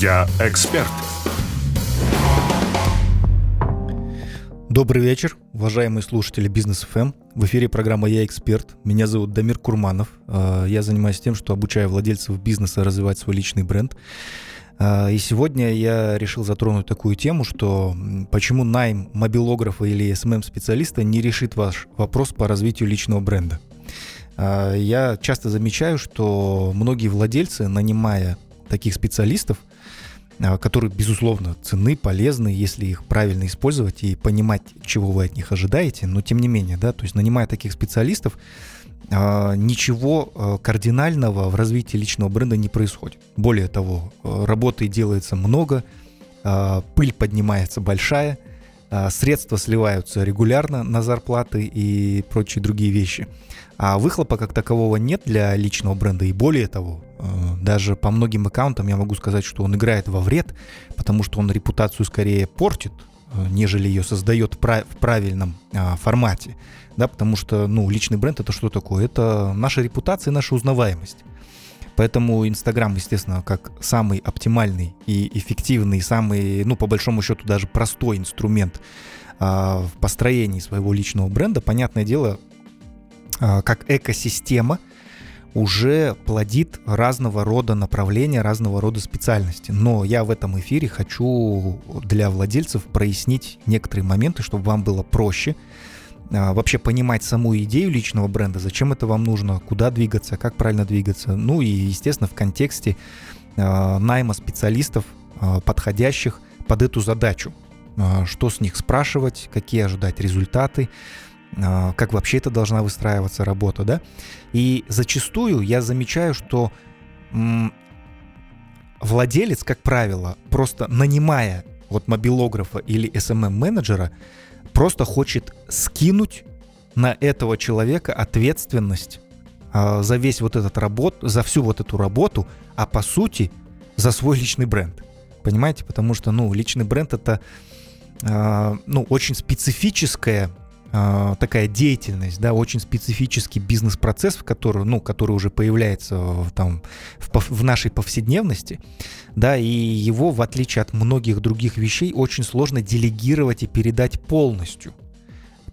Я эксперт. Добрый вечер, уважаемые слушатели Бизнес ФМ. В эфире программа «Я эксперт». Меня зовут Дамир Курманов. А, я занимаюсь тем, что обучаю владельцев бизнеса развивать свой личный бренд. А, и сегодня я решил затронуть такую тему, что почему найм мобилографа или SMM-специалиста не решит ваш вопрос по развитию личного бренда. А, я часто замечаю, что многие владельцы, нанимая таких специалистов, которые, безусловно, ценны, полезны, если их правильно использовать и понимать, чего вы от них ожидаете, но тем не менее, да, то есть нанимая таких специалистов, а, ничего кардинального в развитии личного бренда не происходит. Более того, работы делается много, пыль поднимается большая, средства сливаются регулярно на зарплаты и прочие другие вещи – а выхлопа как такового нет для личного бренда. И более того, э, даже по многим аккаунтам я могу сказать, что он играет во вред, потому что он репутацию скорее портит, э, нежели ее создает в правильном а, формате. Да, потому что ну, личный бренд это что такое? Это наша репутация наша узнаваемость. Поэтому Инстаграм, естественно, как самый оптимальный и эффективный, самый, ну, по большому счету, даже простой инструмент а, в построении своего личного бренда, понятное дело, а, как экосистема уже плодит разного рода направления, разного рода специальности. Но я в этом эфире хочу для владельцев прояснить некоторые моменты, чтобы вам было проще вообще понимать саму идею личного бренда, зачем это вам нужно, куда двигаться, как правильно двигаться. Ну и, естественно, в контексте а, найма специалистов, подходящих под эту задачу. Что с них спрашивать, какие ожидать результаты, а, как вообще это должна выстраиваться работа, да. И зачастую я замечаю, что владелец, как правило, просто нанимая вот мобилографа или SMM-менеджера, просто хочет скинуть на этого человека ответственность э, за весь вот этот работ, за всю вот эту работу, а по сути за свой личный бренд. Понимаете? Потому что, ну, личный бренд это, э, ну, очень специфическая а, такая деятельность, да, очень специфический бизнес-процесс, в который, ну, который уже появляется там, в, в нашей повседневности, да, и его, в отличие от многих других вещей, очень сложно делегировать и передать полностью.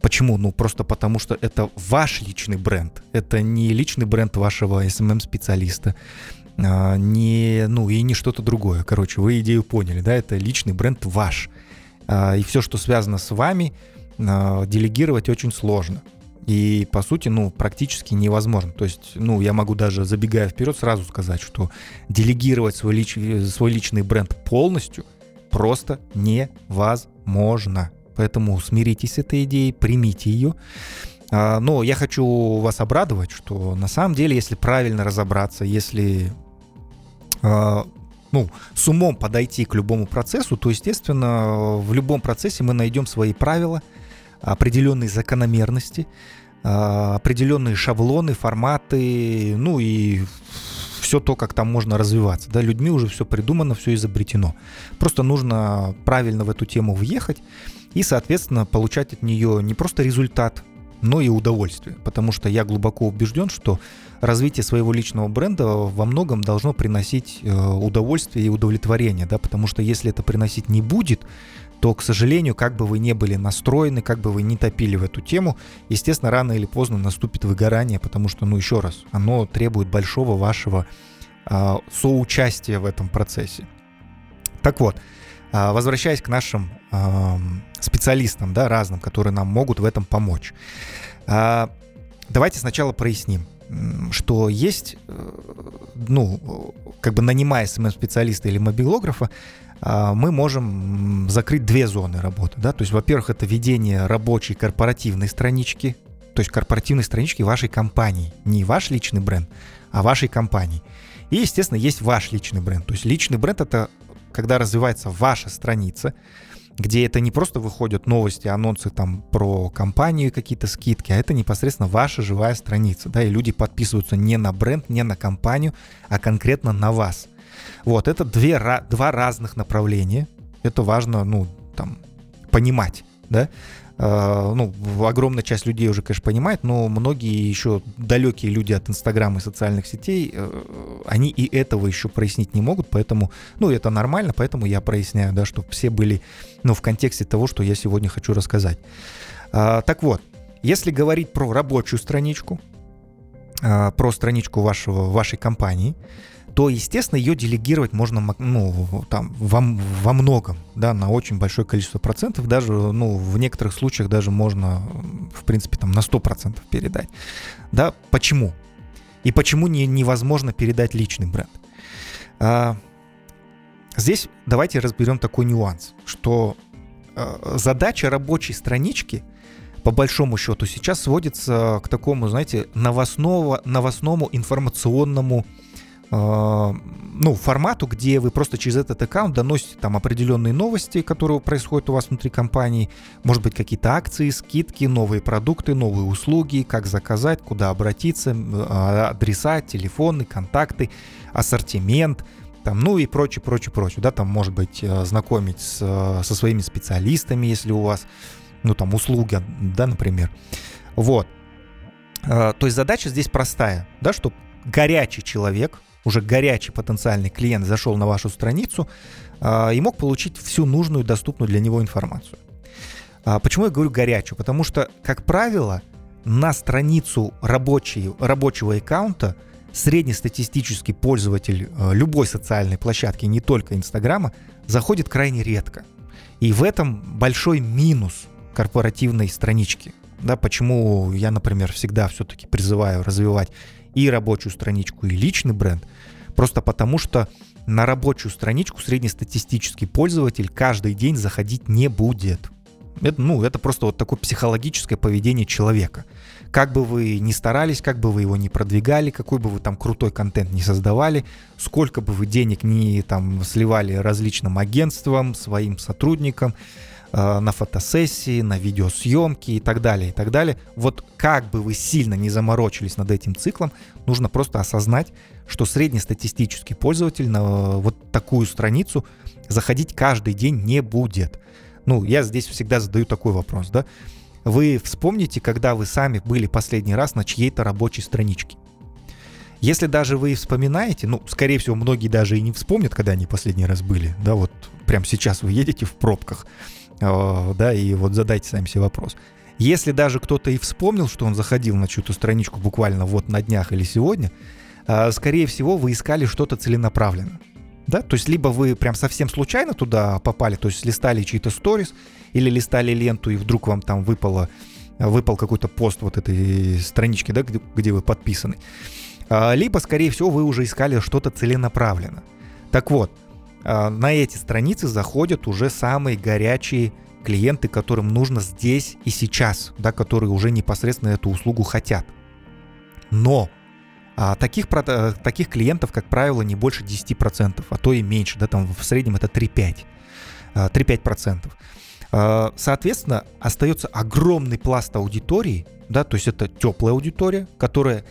Почему? Ну, просто потому что это ваш личный бренд. Это не личный бренд вашего SMM-специалиста, а, не, ну, и не что-то другое. Короче, вы идею поняли, да, это личный бренд ваш. А, и все, что связано с вами – делегировать очень сложно. И, по сути, ну, практически невозможно. То есть, ну, я могу даже, забегая вперед, сразу сказать, что делегировать свой, лич, свой личный бренд полностью просто невозможно. Поэтому смиритесь с этой идеей, примите ее. А, но я хочу вас обрадовать, что на самом деле, если правильно разобраться, если а, ну, с умом подойти к любому процессу, то, естественно, в любом процессе мы найдем свои правила – определенные закономерности, а, определенные шаблоны, форматы, ну и все то, как там можно развиваться. Да, людьми уже все придумано, все изобретено. Просто нужно правильно в эту тему въехать и, соответственно, получать от нее не просто результат, но и удовольствие. Потому что я глубоко убежден, что развитие своего личного бренда во многом должно приносить э, удовольствие и удовлетворение. Да? Потому что если это приносить не будет, то, к сожалению, как бы вы не были настроены, как бы вы не топили в эту тему, естественно, рано или поздно наступит выгорание, потому что, ну, еще раз, оно требует большого вашего э, соучастия в этом процессе. Так вот, э, возвращаясь к нашим э, специалистам, да, разным, которые нам могут в этом помочь. Э, давайте сначала проясним, что есть, э, ну, как бы нанимая SMM-специалиста или мобилографа, а, мы можем закрыть две зоны работы. Да? То есть, во-первых, это ведение рабочей корпоративной странички, то есть корпоративной странички вашей компании. Не ваш личный бренд, а вашей компании. И, естественно, есть ваш личный бренд. То есть личный бренд — это когда развивается ваша страница, где это не просто выходят новости, анонсы там про компанию, какие-то скидки, а это непосредственно ваша живая страница, да, и люди подписываются не на бренд, не на компанию, а конкретно на вас. Вот, это две, два разных направления. Это важно, ну, там, понимать, да. Э, ну, огромная часть людей уже, конечно, понимает, но многие еще далекие люди от Инстаграма и социальных сетей, э, они и этого еще прояснить не могут, поэтому, ну, это нормально, поэтому я проясняю, да, чтобы все были, ну, в контексте того, что я сегодня хочу рассказать. А, так вот, если говорить про рабочую страничку, а, про страничку вашего, вашей компании, то, естественно, ее делегировать можно ну, там, во, во многом, да, на очень большое количество процентов, даже, ну, в некоторых случаях даже можно, в принципе, там, на 100% передать. Да, почему? И почему не, невозможно передать личный бренд? А, здесь давайте разберем такой нюанс, что а, задача рабочей странички – по большому счету сейчас сводится к такому, знаете, новостного, новостному информационному ну, формату, где вы просто через этот аккаунт доносите там определенные новости, которые происходят у вас внутри компании, может быть, какие-то акции, скидки, новые продукты, новые услуги, как заказать, куда обратиться, э, адреса, телефоны, контакты, ассортимент, там, ну и прочее, прочее, прочее, да, там, может быть, э, знакомить с, со своими специалистами, если у вас ну там услуги, да, например. Вот. А, то есть задача здесь простая, да, чтобы горячий человек, уже горячий потенциальный клиент зашел на вашу страницу а, и мог получить всю нужную доступную для него информацию. А, почему я говорю горячую? Потому что, как правило, на страницу рабочей, рабочего аккаунта среднестатистический пользователь любой социальной площадки, не только Инстаграма, заходит крайне редко. И в этом большой минус корпоративной странички. Да, почему я, например, всегда все-таки призываю развивать и рабочую страничку, и личный бренд. Просто потому что на рабочую страничку среднестатистический пользователь каждый день заходить не будет. Это, ну, это просто вот такое психологическое поведение человека. Как бы вы ни старались, как бы вы его ни продвигали, какой бы вы там крутой контент не создавали, сколько бы вы денег не там сливали различным агентствам, своим сотрудникам, на фотосессии, на видеосъемки и так далее, и так далее. Вот как бы вы сильно не заморочились над этим циклом, нужно просто осознать, что среднестатистический пользователь на вот такую страницу заходить каждый день не будет. Ну, я здесь всегда задаю такой вопрос, да. Вы вспомните, когда вы сами были последний раз на чьей-то рабочей страничке. Если даже вы вспоминаете, ну, скорее всего, многие даже и не вспомнят, когда они последний раз были, да, вот прямо сейчас вы едете в пробках, да, и вот задайте сами себе вопрос. Если даже кто-то и вспомнил, что он заходил на чью-то страничку буквально вот на днях или сегодня, а, скорее всего, вы искали что-то целенаправленно. Да, то есть либо вы прям совсем случайно туда попали, то есть листали чьи-то сторис или листали ленту, и вдруг вам там выпало, выпал какой-то пост вот этой странички, да, где, где вы подписаны. А, либо, скорее всего, вы уже искали что-то целенаправленно. Так вот, на эти страницы заходят уже самые горячие клиенты, которым нужно здесь и сейчас, да, которые уже непосредственно эту услугу хотят. Но а, таких, таких клиентов, как правило, не больше 10%, а то и меньше, да, там в среднем это 3-5, 3-5%. А, соответственно, остается огромный пласт аудитории, да, то есть это теплая аудитория, которая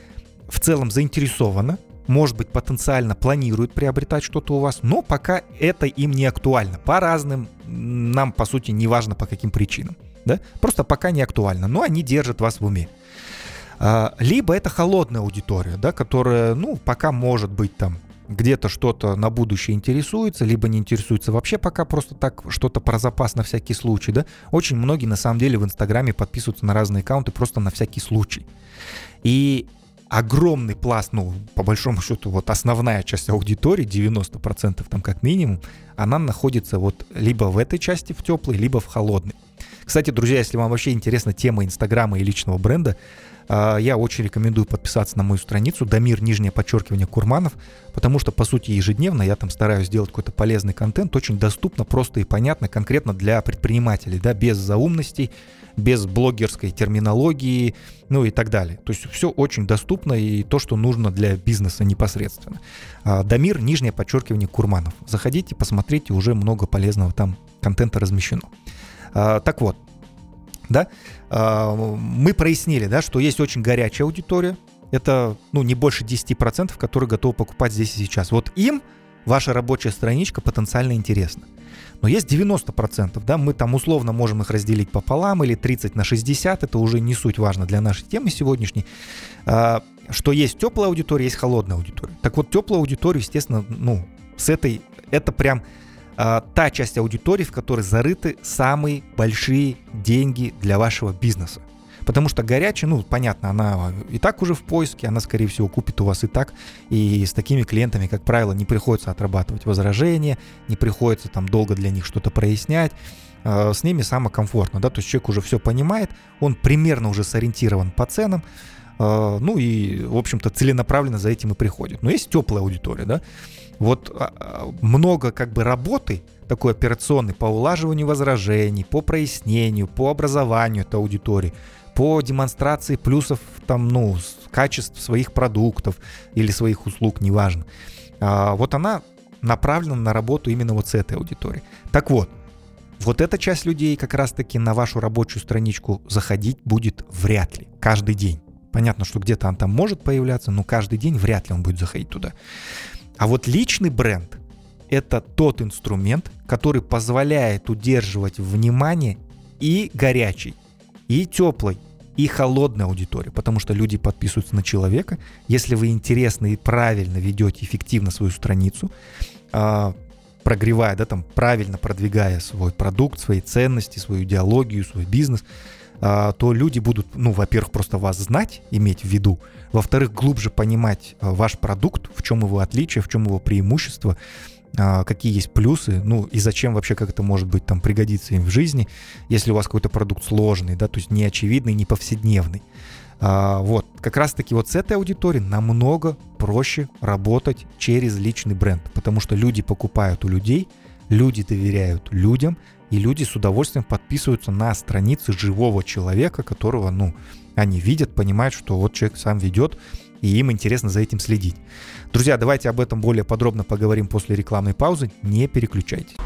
в целом заинтересована может быть, потенциально планируют приобретать что-то у вас, но пока это им не актуально. По разным, нам, по сути, не важно по каким причинам. Да? Просто пока не актуально, но они держат вас в уме. А, либо это холодная аудитория, да, которая, ну, пока может быть там где-то что-то на будущее интересуется, либо не интересуется вообще пока просто так что-то про запас на всякий случай, да. Очень многие на самом деле в Инстаграме подписываются на разные аккаунты просто на всякий случай. И огромный пласт, ну, по большому счету, вот основная часть аудитории, 90% там как минимум, она находится вот либо в этой части, в теплой, либо в холодной. Кстати, друзья, если вам вообще интересна тема Инстаграма и личного бренда, а, я очень рекомендую подписаться на мою страницу Дамир, нижнее подчеркивание, Курманов, потому что, по сути, ежедневно я там стараюсь сделать какой-то полезный контент, очень доступно, просто и понятно, конкретно для предпринимателей, да, без заумностей, без блогерской терминологии, ну и так далее. То есть все очень доступно и то, что нужно для бизнеса непосредственно. А, Дамир, нижнее подчеркивание, Курманов. Заходите, посмотрите, уже много полезного там контента размещено. А, так вот, да, а, мы прояснили, да, что есть очень горячая аудитория, это, ну, не больше 10%, которые готовы покупать здесь и сейчас. Вот им ваша рабочая страничка потенциально интересна. Но есть 90%, да, мы там условно можем их разделить пополам или 30 на 60, это уже не суть важно для нашей темы сегодняшней, а, что есть теплая аудитория, есть холодная аудитория. Так вот, теплая аудитория, естественно, ну, с этой, это прям а, та часть аудитории, в которой зарыты самые большие деньги для вашего бизнеса. Потому что горячая, ну, понятно, она и так уже в поиске, она, скорее всего, купит у вас и так. И с такими клиентами, как правило, не приходится отрабатывать возражения, не приходится там долго для них что-то прояснять. А, с ними самое комфортно, да, то есть человек уже все понимает, он примерно уже сориентирован по ценам, а, ну и, в общем-то, целенаправленно за этим и приходит. Но есть теплая аудитория, да, вот а, много как бы работы такой операционной по улаживанию возражений, по прояснению, по образованию этой аудитории – по демонстрации плюсов там, ну, качеств своих продуктов или своих услуг, неважно. А, вот она направлена на работу именно вот с этой аудиторией. Так вот, вот эта часть людей как раз-таки на вашу рабочую страничку заходить будет вряд ли, каждый день. Понятно, что где-то он там может появляться, но каждый день вряд ли он будет заходить туда. А вот личный бренд – это тот инструмент, который позволяет удерживать внимание и горячий, и теплой, и холодной аудитории, потому что люди подписываются на человека. Если вы интересно и правильно ведете эффективно свою страницу, а, прогревая, да, там, правильно продвигая свой продукт, свои ценности, свою идеологию, свой бизнес, а, то люди будут, ну, во-первых, просто вас знать, иметь в виду, во-вторых, глубже понимать а, ваш продукт, в чем его отличие, в чем его преимущество, какие есть плюсы, ну и зачем вообще как это может быть там пригодиться им в жизни, если у вас какой-то продукт сложный, да, то есть неочевидный, не повседневный. А, вот, как раз-таки вот с этой аудиторией намного проще работать через личный бренд, потому что люди покупают у людей, люди доверяют людям, и люди с удовольствием подписываются на страницы живого человека, которого, ну, они видят, понимают, что вот человек сам ведет, и им интересно за этим следить. Друзья, давайте об этом более подробно поговорим после рекламной паузы. Не переключайтесь.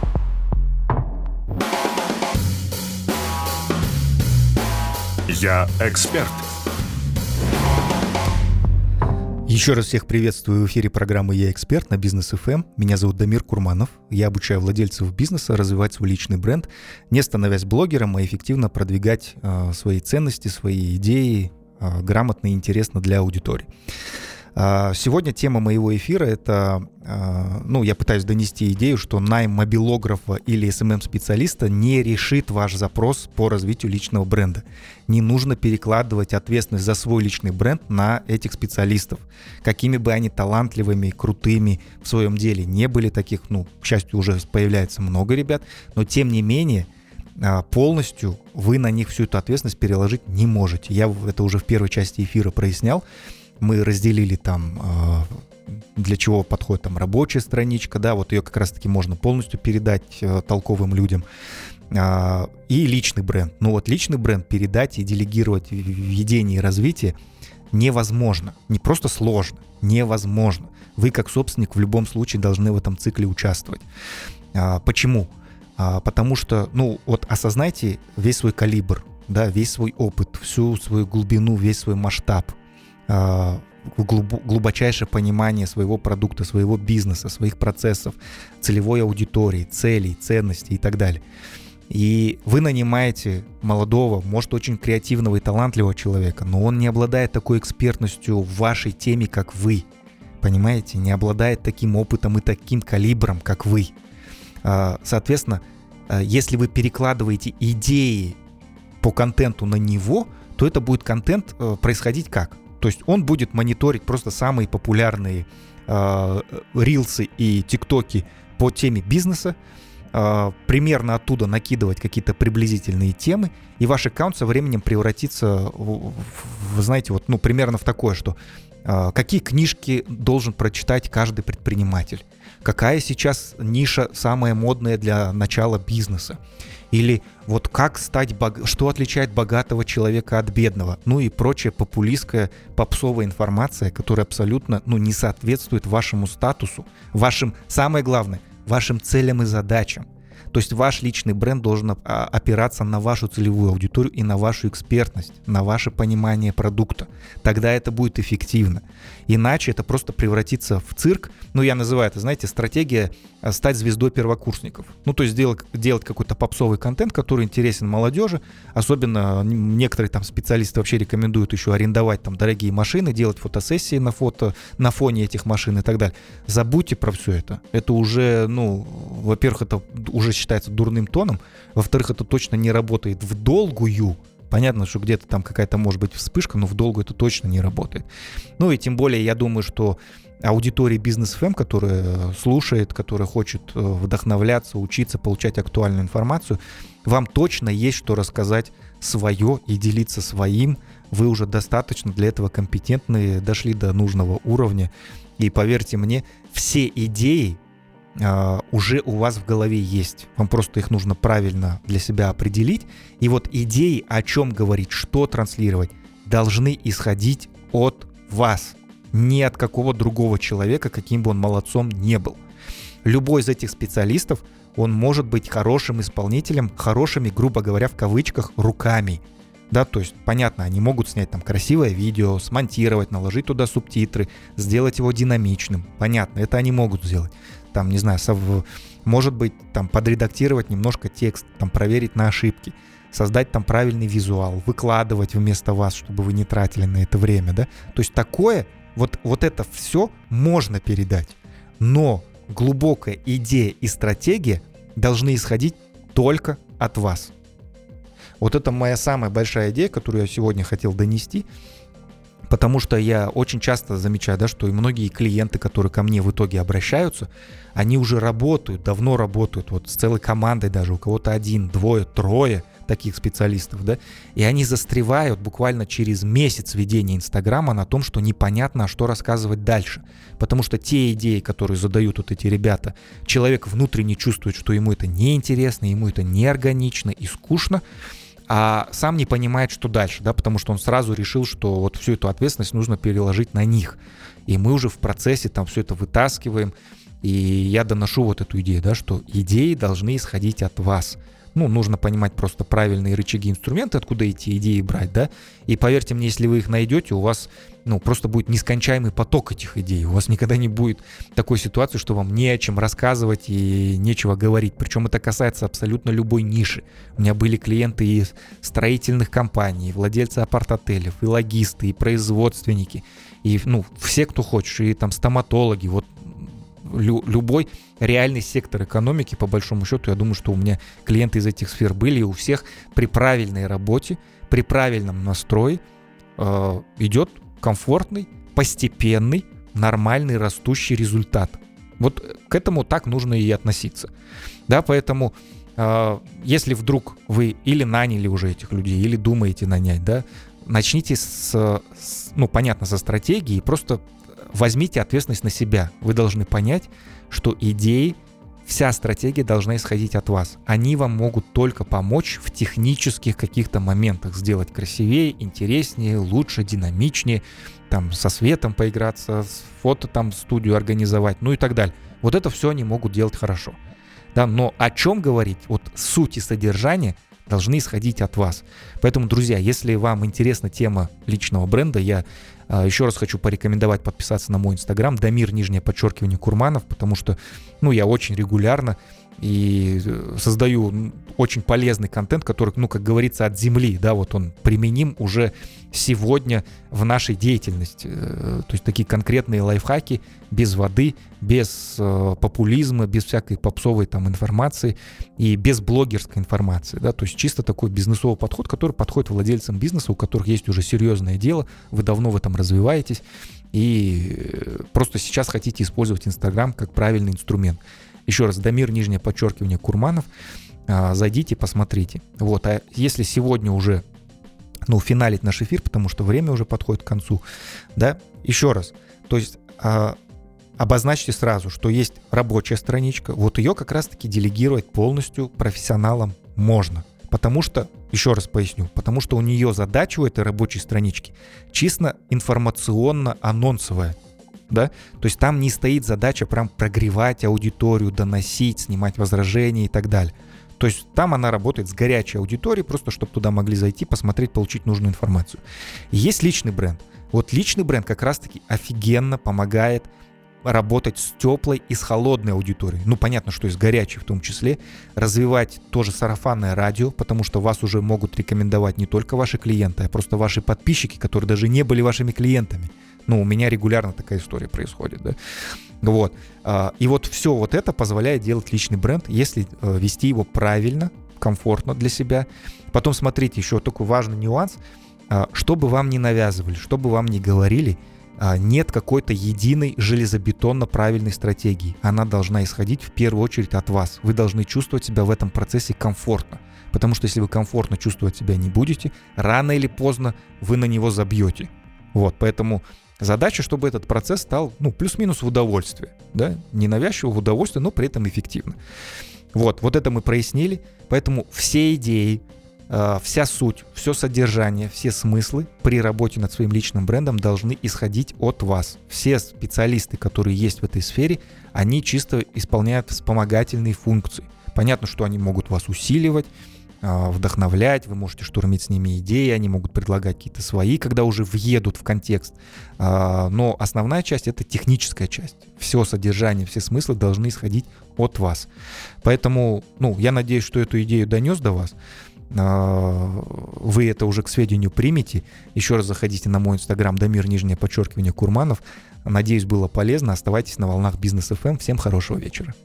Я эксперт. Еще раз всех приветствую в эфире программы «Я эксперт» на Бизнес ФМ. Эм. Меня зовут Дамир Курманов. Я обучаю владельцев бизнеса развивать свой личный бренд, не становясь блогером, а эффективно продвигать э, свои ценности, свои идеи, грамотно и интересно для аудитории. А, сегодня тема моего эфира это, а, ну, я пытаюсь донести идею, что найм мобилографа или SMM-специалиста не решит ваш запрос по развитию личного бренда. Не нужно перекладывать ответственность за свой личный бренд на этих специалистов. Какими бы они талантливыми, крутыми в своем деле не были, таких, ну, к счастью, уже появляется много ребят, но тем не менее – полностью вы на них всю эту ответственность переложить не можете. Я это уже в первой части эфира прояснял. Мы разделили там а, для чего подходит там рабочая страничка, да, вот ее как раз-таки можно полностью передать э, толковым людям. А, и личный бренд. Ну вот личный бренд передать и делегировать в ведении и развитии невозможно. Не просто сложно, невозможно. Вы как собственник в любом случае должны в этом цикле участвовать. Почему? А, потому что, ну, вот осознайте весь свой калибр, да, весь свой опыт, всю свою глубину, весь свой масштаб, а, глубочайшее понимание своего продукта, своего бизнеса, своих процессов, целевой аудитории, целей, ценностей и так далее. И вы нанимаете молодого, может, очень креативного и талантливого человека, но он не обладает такой экспертностью в вашей теме, как вы. Понимаете? Не обладает таким опытом и таким калибром, как вы. А, соответственно, а, если вы перекладываете идеи по контенту на него, то это будет контент э, происходить как? То есть он будет мониторить просто самые популярные э, рилсы и тиктоки по теме бизнеса, примерно оттуда накидывать какие-то приблизительные темы, и ваш аккаунт со временем превратится, в, в, знаете, вот, ну, примерно в такое, что э, какие книжки должен прочитать каждый предприниматель, какая сейчас ниша самая модная для начала бизнеса. Или вот как стать, бог... что отличает богатого человека от бедного, ну и прочая популистская попсовая информация, которая абсолютно ну, не соответствует вашему статусу, вашим, самое главное, вашим целям и задачам. То есть ваш личный бренд должен а, опираться на вашу целевую аудиторию и на вашу экспертность, на ваше понимание продукта. Тогда это будет эффективно. Иначе это просто превратится в цирк. Ну, я называю это, знаете, стратегия а, стать звездой первокурсников. Ну, то есть делать, делать какой-то попсовый контент, который интересен молодежи. Особенно некоторые там специалисты вообще рекомендуют еще арендовать там дорогие машины, делать фотосессии на фото, на фоне этих машин и так далее. Забудьте про все это. Это уже, ну, во-первых, это уже считается дурным тоном. Во-вторых, это точно не работает в долгую. Понятно, что где-то там какая-то может быть вспышка, но в долгу это точно не работает. Ну и тем более я думаю, что аудитории бизнес FM, которая слушает, которая хочет э, вдохновляться, учиться, получать актуальную информацию, вам точно есть что рассказать свое и делиться своим. Вы уже достаточно для этого компетентны, дошли до нужного уровня. И поверьте мне, все идеи уже у вас в голове есть. Вам просто их нужно правильно для себя определить. И вот идеи, о чем говорить, что транслировать, должны исходить от вас, не от какого другого человека, каким бы он молодцом не был. Любой из этих специалистов, он может быть хорошим исполнителем, хорошими, грубо говоря, в кавычках, руками – да, то есть, понятно, они могут снять там красивое видео, смонтировать, наложить туда субтитры, сделать его динамичным. Понятно, это они могут сделать. Там, не знаю, может быть, там подредактировать немножко текст, там проверить на ошибки, создать там правильный визуал, выкладывать вместо вас, чтобы вы не тратили на это время, да. То есть такое, вот, вот это все можно передать, но глубокая идея и стратегия должны исходить только от вас. Вот это моя самая большая идея, которую я сегодня хотел донести. Потому что я очень часто замечаю, да, что и многие клиенты, которые ко мне в итоге обращаются, они уже работают, давно работают, вот с целой командой даже, у кого-то один, двое, трое таких специалистов, да, и они застревают буквально через месяц ведения Инстаграма на том, что непонятно, а что рассказывать дальше. Потому что те идеи, которые задают вот эти ребята, человек внутренне чувствует, что ему это неинтересно, ему это неорганично и скучно, а сам не понимает, что дальше, да, потому что он сразу решил, что вот всю эту ответственность нужно переложить на них. И мы уже в процессе там все это вытаскиваем, и я доношу вот эту идею, да, что идеи должны исходить от вас ну, нужно понимать просто правильные рычаги, инструменты, откуда эти идеи брать, да, и поверьте мне, если вы их найдете, у вас, ну, просто будет нескончаемый поток этих идей, у вас никогда не будет такой ситуации, что вам не о чем рассказывать и нечего говорить, причем это касается абсолютно любой ниши. У меня были клиенты из строительных компаний, владельцы апарт-отелев, и логисты, и производственники, и, ну, все, кто хочешь, и там стоматологи, вот лю, любой реальный сектор экономики, по большому счету, я думаю, что у меня клиенты из этих сфер были, и у всех при правильной работе, при правильном настрое э, идет комфортный, постепенный, нормальный растущий результат. Вот к этому так нужно и относиться. Да, поэтому э, если вдруг вы или наняли уже этих людей, или думаете нанять, да, начните с, с ну, понятно, со стратегии, просто возьмите ответственность на себя. Вы должны понять, что идеи, вся стратегия должна исходить от вас. Они вам могут только помочь в технических каких-то моментах сделать красивее, интереснее, лучше, динамичнее, там со светом поиграться, с фото там студию организовать, ну и так далее. Вот это все они могут делать хорошо. Да, но о чем говорить, вот суть и содержание должны исходить от вас. Поэтому, друзья, если вам интересна тема личного бренда, я а, Еще раз хочу порекомендовать подписаться на мой инстаграм, Дамир, нижнее подчеркивание, Курманов, потому что, ну, я очень регулярно и э, создаю очень полезный контент, который, ну, как говорится, от земли, да, вот он применим уже сегодня в нашей деятельности. Э, то есть такие конкретные лайфхаки без воды, без э, популизма, без всякой попсовой там информации и без блогерской информации, да, то есть чисто такой бизнесовый подход, который подходит владельцам бизнеса, у которых есть уже серьезное дело, вы давно в этом развиваетесь и просто сейчас хотите использовать Инстаграм как правильный инструмент. Еще раз, Дамир, нижнее подчеркивание, Курманов. А, зайдите, посмотрите. Вот, а если сегодня уже ну, финалить наш эфир, потому что время уже подходит к концу, да, еще раз, то есть а, обозначьте сразу, что есть рабочая страничка, вот ее как раз-таки делегировать полностью профессионалам можно. Потому что, еще раз поясню, потому что у нее задача у этой рабочей странички чисто информационно-анонсовая. Да, то есть там не стоит задача прям прогревать аудиторию, доносить, снимать возражения и так далее. То есть там она работает с горячей аудиторией, просто чтобы туда могли зайти, посмотреть, получить нужную информацию. Есть личный бренд. Вот личный бренд как раз-таки офигенно помогает работать с теплой и с холодной аудиторией. Ну, понятно, что и с горячей в том числе. Развивать тоже сарафанное радио, потому что вас уже могут рекомендовать не только ваши клиенты, а просто ваши подписчики, которые даже не были вашими клиентами. Ну, у меня регулярно такая история происходит, да. Вот. А, и вот все вот это позволяет делать личный бренд, если э, вести его правильно, комфортно для себя. Потом смотрите, еще такой важный нюанс. А, что бы вам не навязывали, что бы вам не говорили, а, нет какой-то единой железобетонно правильной стратегии. Она должна исходить в первую очередь от вас. Вы должны чувствовать себя в этом процессе комфортно. Потому что если вы комфортно чувствовать себя не будете, рано или поздно вы на него забьете. Вот, поэтому задача, чтобы этот процесс стал, ну, плюс-минус в удовольствие, да, не навязчиво в удовольствие, но при этом эффективно. Вот, вот это мы прояснили, поэтому все идеи, Э, вся суть, все содержание, все смыслы при работе над своим личным брендом должны исходить от вас. Все специалисты, которые есть в этой сфере, они чисто исполняют вспомогательные функции. Понятно, что они могут вас усиливать, вдохновлять, вы можете штурмить с ними идеи, они могут предлагать какие-то свои, когда уже въедут в контекст. Э, но основная часть — это техническая часть. Все содержание, все смыслы должны исходить от вас. Поэтому, ну, я надеюсь, что эту идею донес до вас. А, вы это уже к сведению примете. Еще раз заходите на мой инстаграм Дамир, нижнее подчеркивание, Курманов. Надеюсь, было полезно. Оставайтесь на волнах Бизнес FM. Всем хорошего вечера.